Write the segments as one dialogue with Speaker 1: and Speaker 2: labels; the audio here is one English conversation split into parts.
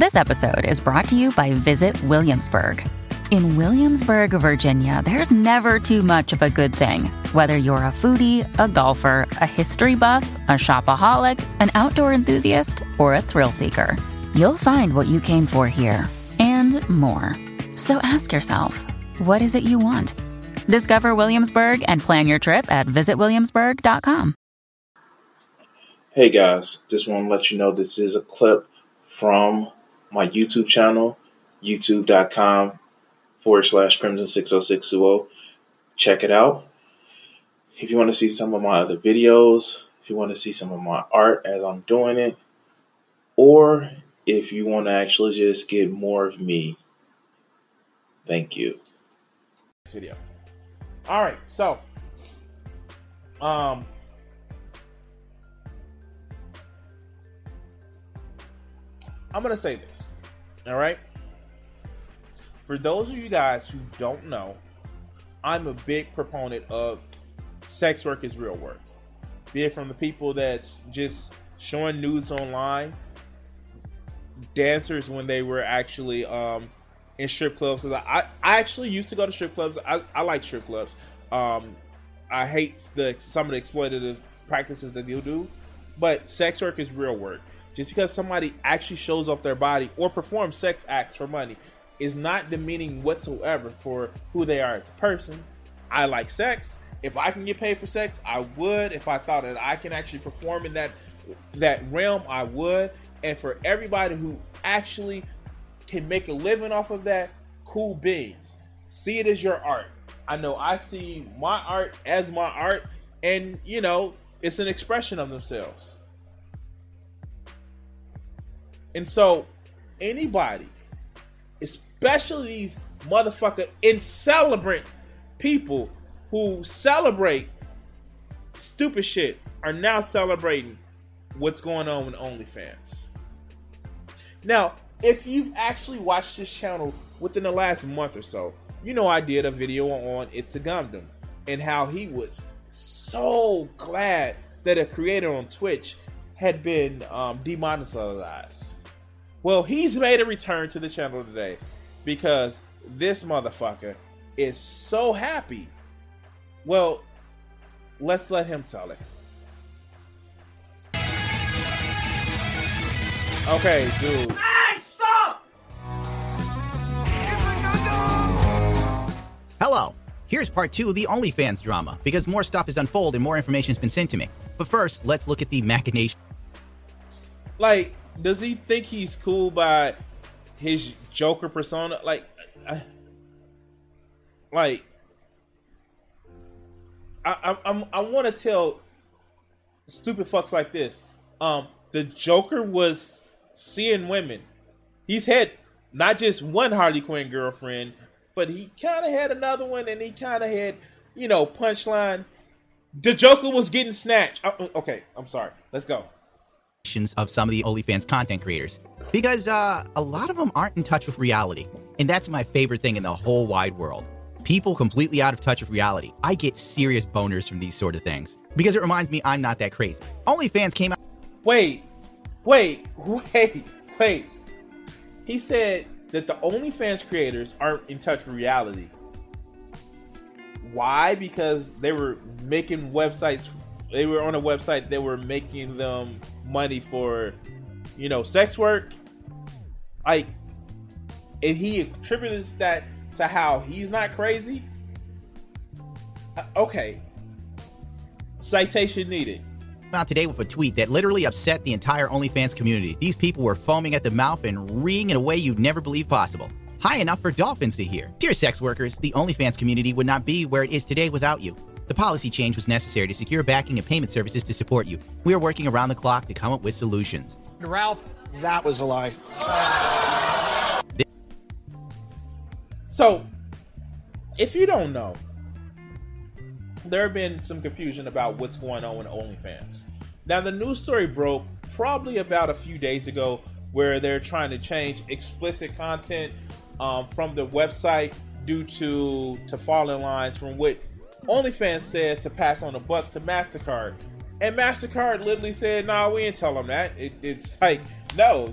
Speaker 1: This episode is brought to you by Visit Williamsburg. In Williamsburg, Virginia, there's never too much of a good thing. Whether you're a foodie, a golfer, a history buff, a shopaholic, an outdoor enthusiast, or a thrill seeker, you'll find what you came for here and more. So ask yourself, what is it you want? Discover Williamsburg and plan your trip at visitwilliamsburg.com.
Speaker 2: Hey guys, just want to let you know this is a clip from my YouTube channel, youtube.com forward slash crimson 60620. Check it out. If you want to see some of my other videos, if you want to see some of my art as I'm doing it, or if you want to actually just get more of me, thank you.
Speaker 3: Video. All right, so um I'm going to say this. All right? For those of you guys who don't know, I'm a big proponent of sex work is real work. Be it from the people that's just showing nudes online, dancers when they were actually um, in strip clubs. Because I, I actually used to go to strip clubs. I, I like strip clubs. Um, I hate the some of the exploitative practices that you do, but sex work is real work. Just because somebody actually shows off their body or performs sex acts for money is not demeaning whatsoever for who they are as a person. I like sex. If I can get paid for sex, I would. If I thought that I can actually perform in that that realm, I would. And for everybody who actually can make a living off of that, cool beings. See it as your art. I know I see my art as my art, and you know, it's an expression of themselves. And so, anybody especially these motherfucker in celebrant people who celebrate stupid shit are now celebrating what's going on with OnlyFans. Now, if you've actually watched this channel within the last month or so, you know I did a video on Gundam and how he was so glad that a creator on Twitch had been um, demonetized. Well, he's made a return to the channel today because this motherfucker is so happy. Well, let's let him tell it. Okay, dude.
Speaker 4: Hey, stop!
Speaker 5: Hello. Here's part two of the OnlyFans drama because more stuff is unfolded and more information has been sent to me. But first, let's look at the machination.
Speaker 3: Like, does he think he's cool by his Joker persona, like, I, like, I, I, I want to tell stupid fucks like this. Um, the Joker was seeing women. He's had not just one Harley Quinn girlfriend, but he kind of had another one, and he kind of had, you know, punchline. The Joker was getting snatched. Uh, okay, I'm sorry. Let's go
Speaker 5: of some of the OnlyFans content creators because uh, a lot of them aren't in touch with reality. And that's my favorite thing in the whole wide world. People completely out of touch with reality. I get serious boners from these sort of things because it reminds me I'm not that crazy. OnlyFans came out.
Speaker 3: Wait, wait, wait, wait. He said that the OnlyFans creators aren't in touch with reality. Why? Because they were making websites they were on a website that were making them money for, you know, sex work. Like, and he attributes that to how he's not crazy. Uh, okay. Citation needed.
Speaker 5: Out today with a tweet that literally upset the entire OnlyFans community. These people were foaming at the mouth and reeing in a way you'd never believe possible. High enough for dolphins to hear. Dear sex workers, the OnlyFans community would not be where it is today without you. The policy change was necessary to secure backing and payment services to support you. We are working around the clock to come up with solutions.
Speaker 6: Ralph, that was a lie.
Speaker 3: So, if you don't know, there have been some confusion about what's going on with OnlyFans. Now, the news story broke probably about a few days ago where they're trying to change explicit content um, from the website due to to falling lines from what OnlyFans said to pass on a buck to MasterCard. And MasterCard literally said, nah, we didn't tell them that. It, it's like, no,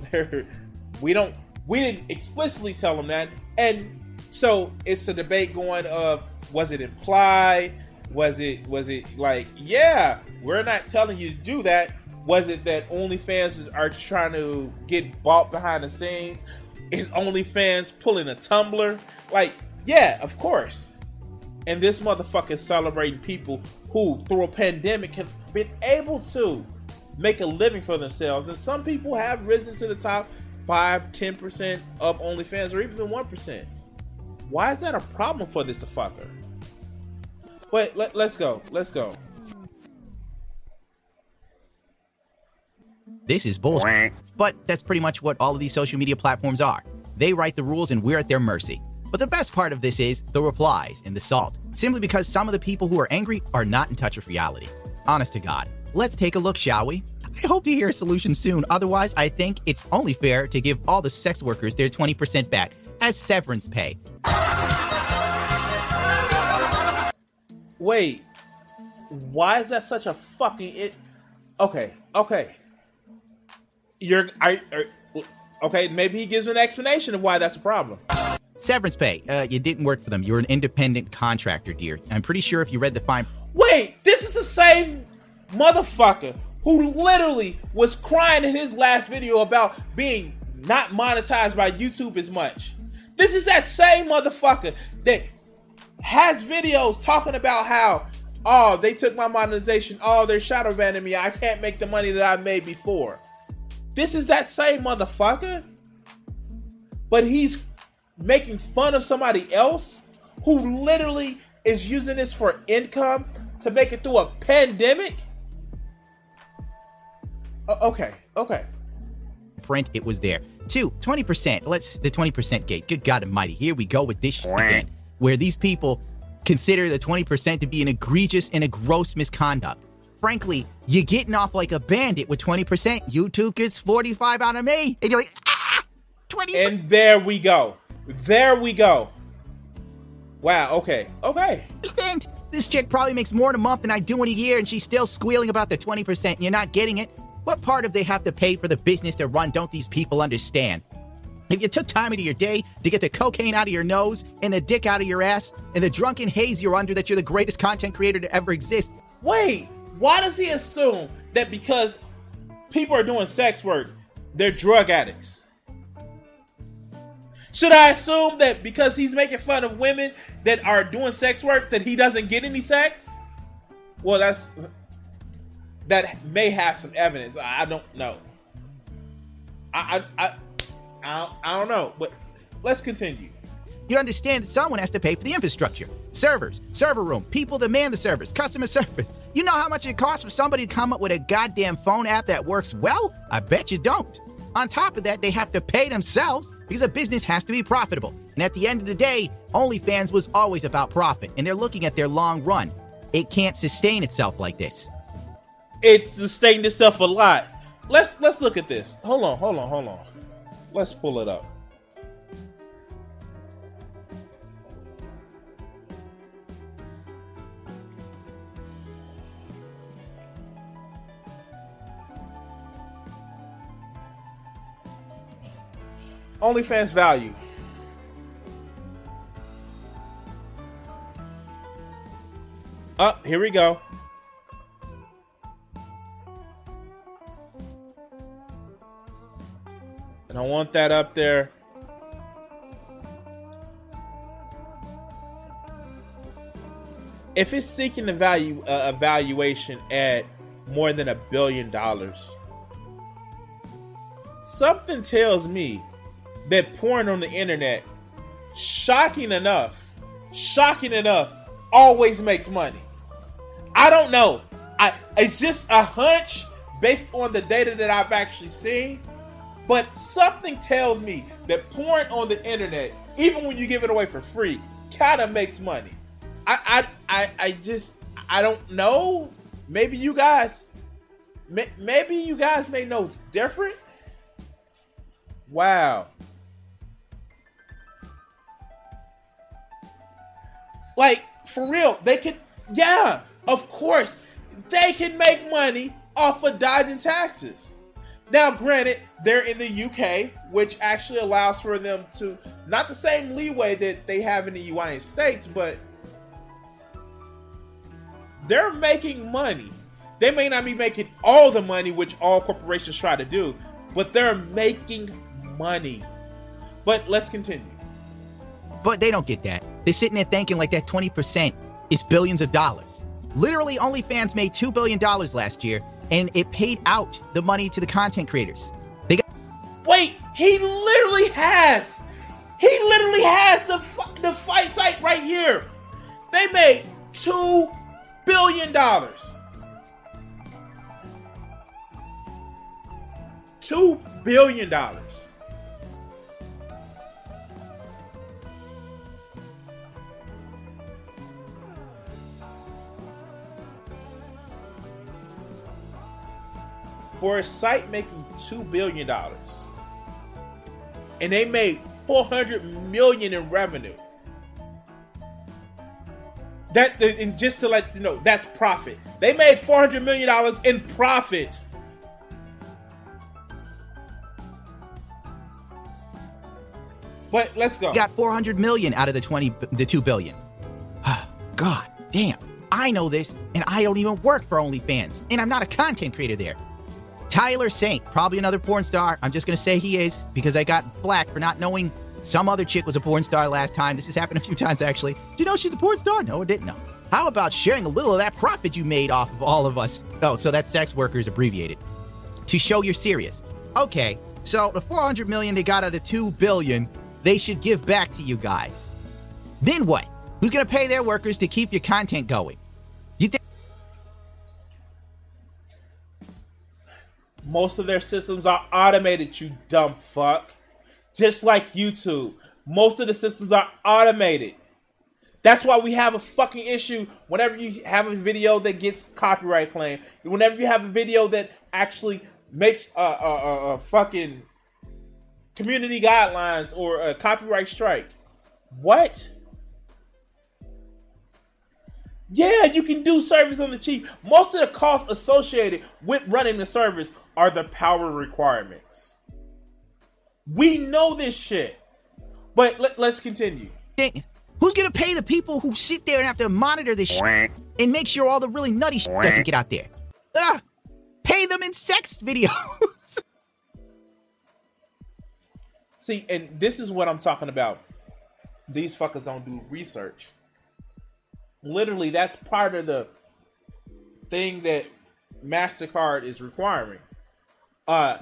Speaker 3: we don't we didn't explicitly tell them that, and so it's a debate going of was it implied? Was it was it like yeah we're not telling you to do that? Was it that OnlyFans are trying to get bought behind the scenes? Is OnlyFans pulling a Tumblr? Like yeah, of course. And this motherfucker is celebrating people who, through a pandemic, have been able to make a living for themselves. And some people have risen to the top 5, 10% of OnlyFans, or even 1%. Why is that a problem for this fucker? Wait, let, let's go. Let's go.
Speaker 5: This is bullshit. But that's pretty much what all of these social media platforms are. They write the rules and we're at their mercy. But the best part of this is the replies and the salt, simply because some of the people who are angry are not in touch with reality. Honest to God. Let's take a look, shall we? I hope to hear a solution soon. Otherwise, I think it's only fair to give all the sex workers their 20% back as severance pay.
Speaker 3: Wait, why is that such a fucking it? Okay, okay. You're I, I okay. Maybe he gives an explanation of why that's a problem.
Speaker 5: Severance pay. Uh, you didn't work for them. You were an independent contractor, dear. I'm pretty sure if you read the fine.
Speaker 3: Wait, this is the same motherfucker who literally was crying in his last video about being not monetized by YouTube as much. This is that same motherfucker that has videos talking about how, oh, they took my monetization, oh, they're shadow banning me, I can't make the money that I made before. This is that same motherfucker, but he's making fun of somebody else who literally is using this for income to make it through a pandemic. okay, okay.
Speaker 5: Print, it was there. Two, 20%. Let's, the 20% gate. Good God Almighty. Here we go with this shit again where these people consider the 20% to be an egregious and a gross misconduct. Frankly, you're getting off like a bandit with 20%. You YouTube gets 45 out of me. And you're like, ah, 20
Speaker 3: And there we go. There we go. Wow, okay. Okay.
Speaker 5: Understand? This chick probably makes more in a month than I do in a year, and she's still squealing about the 20%. You're not getting it. What part of they have to pay for the business to run don't these people understand? If you took time out of your day to get the cocaine out of your nose and the dick out of your ass and the drunken haze you're under that you're the greatest content creator to ever exist.
Speaker 3: Wait, why does he assume that because people are doing sex work, they're drug addicts? Should I assume that because he's making fun of women that are doing sex work that he doesn't get any sex? Well, that's that may have some evidence. I don't know. I I, I I don't, I don't know, but let's continue.
Speaker 5: You understand that someone has to pay for the infrastructure servers, server room, people that man the servers, customer service. You know how much it costs for somebody to come up with a goddamn phone app that works well? I bet you don't. On top of that, they have to pay themselves because a business has to be profitable. And at the end of the day, OnlyFans was always about profit, and they're looking at their long run. It can't sustain itself like this.
Speaker 3: It's sustained itself a lot. Let's let's look at this. Hold on, hold on, hold on. Let's pull it up. OnlyFans value. Up, oh, here we go. And I want that up there. If it's seeking a value uh, evaluation at more than a billion dollars, something tells me that porn on the internet, shocking enough, shocking enough, always makes money. I don't know. I it's just a hunch based on the data that I've actually seen. But something tells me that porn on the internet, even when you give it away for free, kind of makes money. I, I, I, I just, I don't know. Maybe you guys, maybe you guys may know it's different. Wow. Like, for real, they can, yeah, of course, they can make money off of dodging taxes. Now, granted, they're in the UK, which actually allows for them to not the same leeway that they have in the United States, but they're making money. They may not be making all the money, which all corporations try to do, but they're making money. But let's continue.
Speaker 5: But they don't get that. They're sitting there thinking like that 20% is billions of dollars. Literally, OnlyFans made $2 billion last year, and it paid out the money to the content creators. They got.
Speaker 3: Wait, he literally has. He literally has the the fight site right here. They made two billion dollars. Two billion for a site making two billion dollars, and they made four hundred million in revenue. That and just to let you know, that's profit. They made four hundred million dollars in profit. But let's go.
Speaker 5: Got 400 million out of the 20 the 2 billion. Ah, God damn. I know this and I don't even work for OnlyFans and I'm not a content creator there. Tyler Saint, probably another porn star. I'm just going to say he is because I got black for not knowing some other chick was a porn star last time. This has happened a few times actually. Do you know she's a porn star? No, I didn't know. How about sharing a little of that profit you made off of all of us? Oh, so that's sex workers abbreviated. To show you're serious. Okay, so the 400 million they got out of 2 billion, they should give back to you guys. Then what? Who's going to pay their workers to keep your content going?
Speaker 3: Most of their systems are automated, you dumb fuck. Just like YouTube. Most of the systems are automated. That's why we have a fucking issue whenever you have a video that gets copyright claim. Whenever you have a video that actually makes a, a, a, a fucking community guidelines or a copyright strike. What? Yeah, you can do service on the cheap. Most of the costs associated with running the service are the power requirements. We know this shit. But let, us continue.
Speaker 5: Who's gonna pay the people who sit there and have to monitor this shit and make sure all the really nutty shit doesn't get out there? Pay them in sex videos.
Speaker 3: See, and this is what I'm talking about. These fuckers don't do research. Literally, that's part of the thing that MasterCard is requiring. Uh,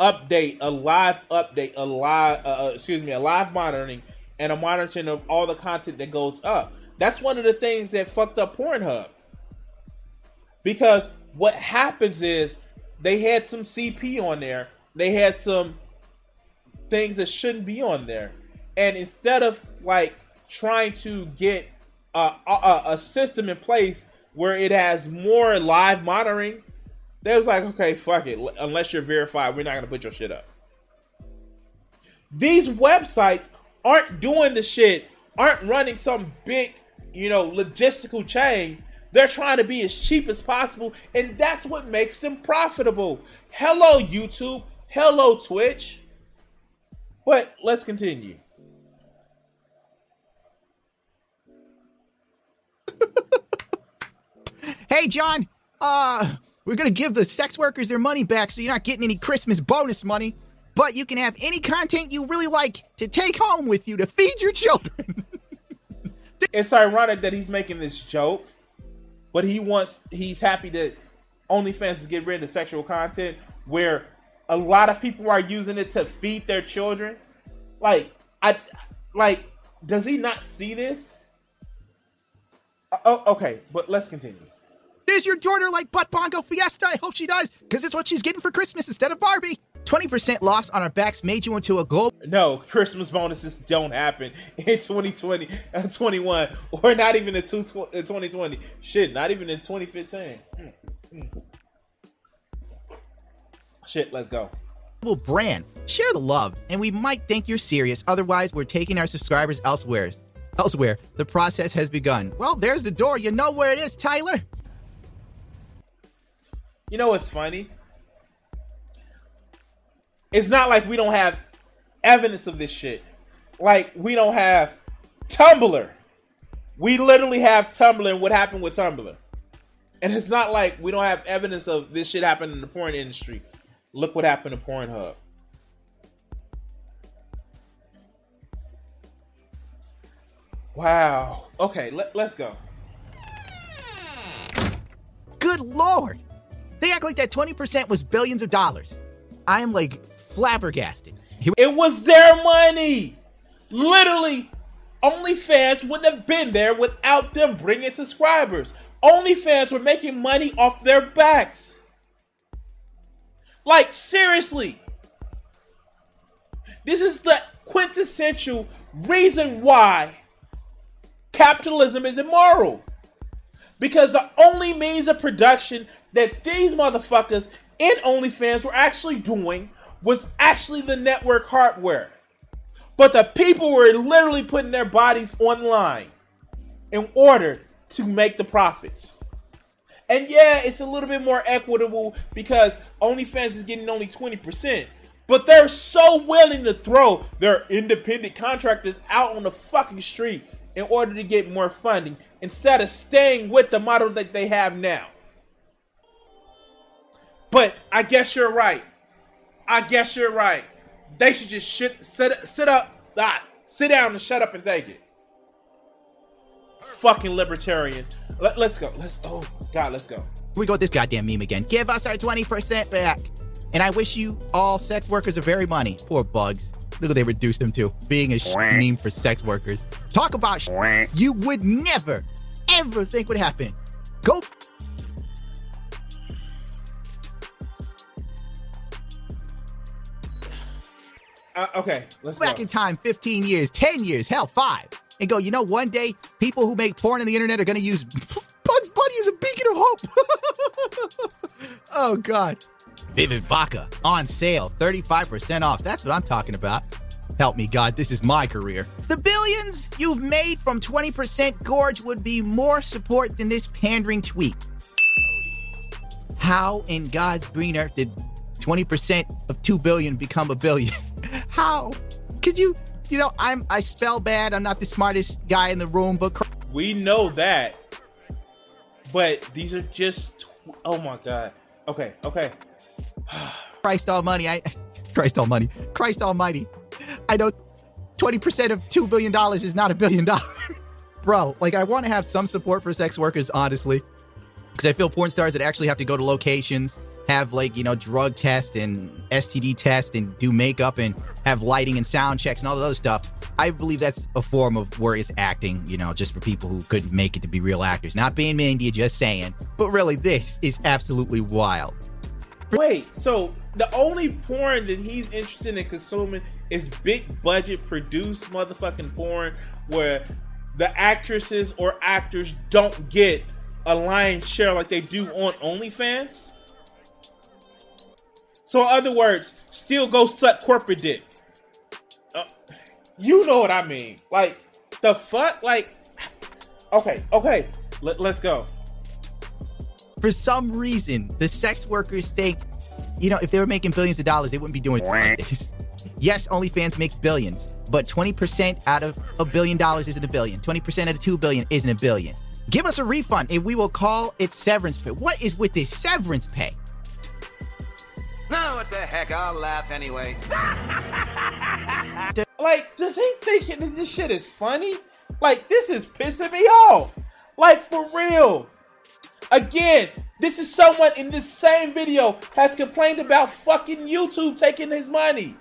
Speaker 3: update, a live update, a live, uh, uh, excuse me, a live monitoring and a monitoring of all the content that goes up. That's one of the things that fucked up Pornhub. Because what happens is they had some CP on there, they had some things that shouldn't be on there, and instead of like trying to get a, a, system in place where it has more live monitoring, they was like, okay, fuck it. Unless you're verified, we're not gonna put your shit up. These websites aren't doing the shit, aren't running some big, you know, logistical chain. They're trying to be as cheap as possible, and that's what makes them profitable. Hello, YouTube. Hello, Twitch. But let's continue.
Speaker 5: hey, John. Uh, we're gonna give the sex workers their money back, so you're not getting any Christmas bonus money. But you can have any content you really like to take home with you to feed your children.
Speaker 3: it's ironic that he's making this joke, but he wants he's happy that OnlyFans is getting rid of sexual content where a lot of people are using it to feed their children. Like I like does he not see this? Uh, oh, okay, but let's continue.
Speaker 5: Does your daughter like butt bongo fiesta? I hope she does, because it's what she's getting for Christmas instead of Barbie. 20% loss on our backs made you into a gold.
Speaker 3: No, Christmas bonuses don't happen in 2020, uh, 21, or not even in 2020. Shit, not even in 2015. Mm, mm. Shit, let's go.
Speaker 5: Brand. Share the love, and we might think you're serious. Otherwise, we're taking our subscribers elsewhere. Elsewhere, the process has begun. Well, there's the door. You know where it is, Tyler.
Speaker 3: You know what's funny? It's not like we don't have evidence of this shit. Like we don't have Tumblr. We literally have Tumblr and what happened with Tumblr. And it's not like we don't have evidence of this shit happening in the porn industry. Look what happened to Pornhub. Wow. Okay, let, let's go.
Speaker 5: Good lord! They act like that 20% was billions of dollars. I am like flabbergasted.
Speaker 3: It was their money. Literally, OnlyFans wouldn't have been there without them bringing subscribers. OnlyFans were making money off their backs. Like, seriously. This is the quintessential reason why capitalism is immoral. Because the only means of production that these motherfuckers in OnlyFans were actually doing was actually the network hardware. But the people were literally putting their bodies online in order to make the profits. And yeah, it's a little bit more equitable because OnlyFans is getting only 20%. But they're so willing to throw their independent contractors out on the fucking street in order to get more funding instead of staying with the model that they have now. But I guess you're right. I guess you're right. They should just shit, sit, sit up, ah, sit down and shut up and take it. Fucking libertarians. Let, us go. Let's. Oh God, let's go.
Speaker 5: We go this goddamn meme again. Give us our 20% back. And I wish you all sex workers are very money. Poor bugs. Look what they reduced them to. Being a sh- meme for sex workers. Talk about sh- you would never, ever think would happen. Go.
Speaker 3: Uh, okay, let's go
Speaker 5: back
Speaker 3: go.
Speaker 5: in time 15 years, 10 years, hell, five. And go, you know, one day people who make porn on the internet are going to use Bugs Bunny as a beacon of hope. oh, God. Vivid Vodka on sale, 35% off. That's what I'm talking about. Help me, God, this is my career. The billions you've made from 20% Gorge would be more support than this pandering tweet. How in God's green earth did 20% of 2 billion become a billion? How? Could you, you know, I'm I spell bad. I'm not the smartest guy in the room, but
Speaker 3: We know that, but these are just. Tw- oh my God. Okay. Okay.
Speaker 5: Christ almighty, I Christ almighty. Christ almighty. I know 20% of 2 billion dollars is not a billion dollars. Bro, like I want to have some support for sex workers honestly. Cuz I feel porn stars that actually have to go to locations, have like, you know, drug test and STD test and do makeup and have lighting and sound checks and all that other stuff. I believe that's a form of where it's acting, you know, just for people who couldn't make it to be real actors. Not being India, just saying. But really, this is absolutely wild.
Speaker 3: Wait. So the only porn that he's interested in consuming is big budget produced motherfucking porn where the actresses or actors don't get a lion's share like they do on OnlyFans. So, in other words, still go suck corporate dick. Uh, you know what I mean? Like the fuck? Like, okay, okay, Let, let's go.
Speaker 5: For some reason, the sex workers think, you know, if they were making billions of dollars, they wouldn't be doing like this. Yes, OnlyFans makes billions, but 20% out of a billion dollars isn't a billion. 20% out of 2 billion isn't a billion. Give us a refund and we will call it severance pay. What is with this severance pay?
Speaker 4: No, what the heck? I'll laugh anyway.
Speaker 3: Like, does he think that this shit is funny? Like, this is pissing me off. Like, for real. Again, this is someone in this same video has complained about fucking YouTube taking his money.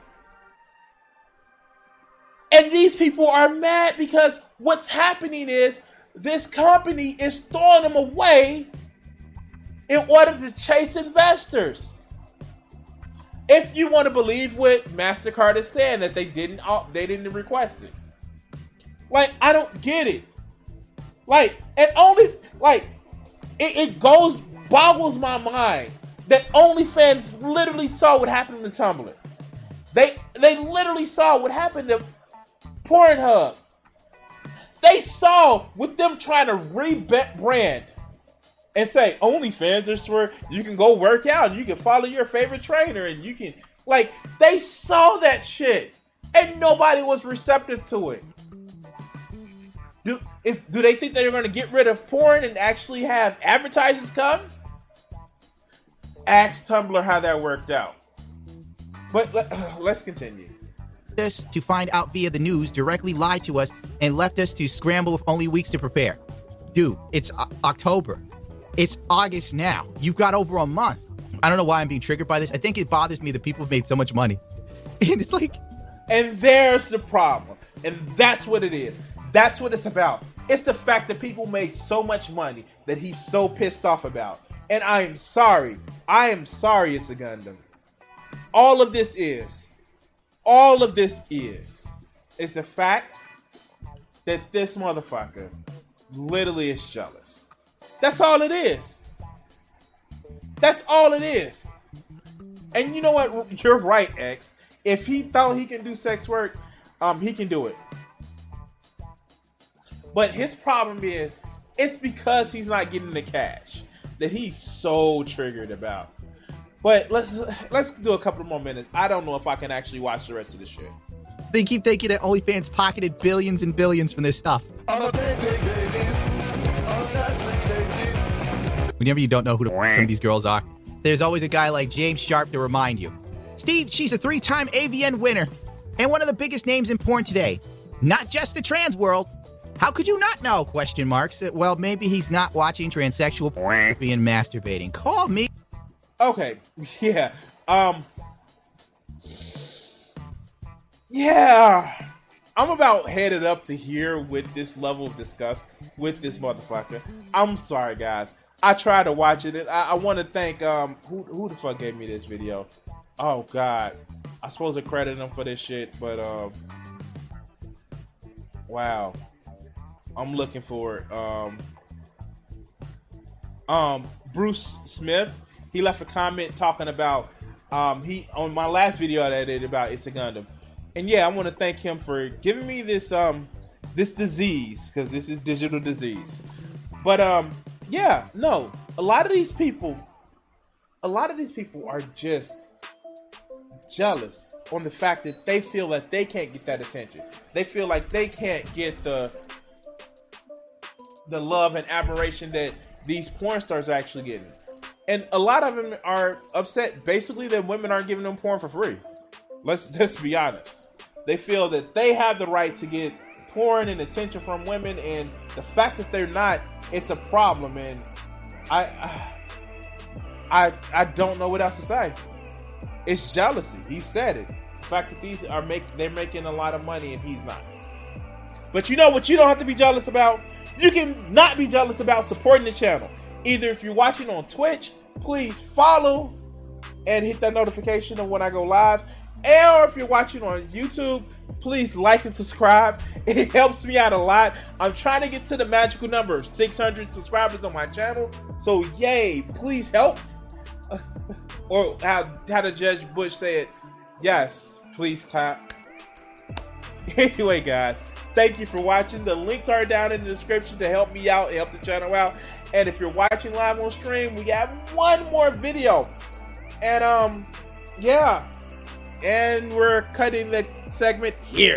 Speaker 3: And these people are mad because what's happening is this company is throwing them away in order to chase investors. If you want to believe what Mastercard is saying that they didn't they didn't request it. Like I don't get it. Like and only like it, it goes boggles my mind that OnlyFans literally saw what happened to Tumblr. They they literally saw what happened to Pornhub. They saw with them trying to rebrand and say OnlyFans is where you can go work out and you can follow your favorite trainer and you can Like they saw that shit and nobody was receptive to it. Do is do they think they're going to get rid of porn and actually have advertisers come? Ask Tumblr how that worked out. But let, uh, let's continue.
Speaker 5: This to find out via the news directly lied to us and left us to scramble with only weeks to prepare. Dude, it's o- October. It's August now. You've got over a month. I don't know why I'm being triggered by this. I think it bothers me that people have made so much money. And it's like,
Speaker 3: And there's the problem. And that's what it is. That's what it's about. It's the fact that people made so much money that he's so pissed off about. And I am sorry. I am sorry it's a Gundam. All of this is. All of this is. Is the fact that this motherfucker literally is jealous. That's all it is. That's all it is. And you know what? You're right, X. If he thought he can do sex work, um, he can do it. But his problem is, it's because he's not getting the cash that he's so triggered about. But let's let's do a couple more minutes. I don't know if I can actually watch the rest of the shit.
Speaker 5: they keep thinking that OnlyFans pocketed billions and billions from this stuff. Whenever you don't know who the f- some of these girls are, there's always a guy like James Sharp to remind you. Steve, she's a three-time AVN winner and one of the biggest names in porn today. Not just the trans world. How could you not know? Question marks. Well, maybe he's not watching transsexual pornography and masturbating. Call me.
Speaker 3: Okay, yeah. Um Yeah. I'm about headed up to here with this level of disgust with this motherfucker. I'm sorry guys. I tried to watch it. and I, I want to thank um who who the fuck gave me this video? Oh god. I suppose to credit him for this shit, but um Wow. I'm looking for it. Um um Bruce Smith. He left a comment talking about um he on my last video that I did about It's a Gundam. And yeah, I want to thank him for giving me this um this disease because this is digital disease. But um yeah, no, a lot of these people, a lot of these people are just jealous on the fact that they feel that they can't get that attention. They feel like they can't get the the love and admiration that these porn stars are actually getting. And a lot of them are upset basically that women aren't giving them porn for free. Let's let's be honest. They feel that they have the right to get porn and attention from women and the fact that they're not, it's a problem and I I I don't know what else to say. It's jealousy. He said it. It's the fact that these are make they're making a lot of money and he's not. But you know what you don't have to be jealous about? You can not be jealous about supporting the channel. Either if you're watching on Twitch, please follow and hit that notification of when I go live. Or if you're watching on YouTube, please like and subscribe. It helps me out a lot. I'm trying to get to the magical number of 600 subscribers on my channel. So yay, please help. or how how did Jeb Bush say it? Yes, please clap. Anyway, guys, thank you for watching. The links are down in the description to help me out, and help the channel out. And if you're watching live on stream, we have one more video. And um, yeah. And we're cutting the segment here.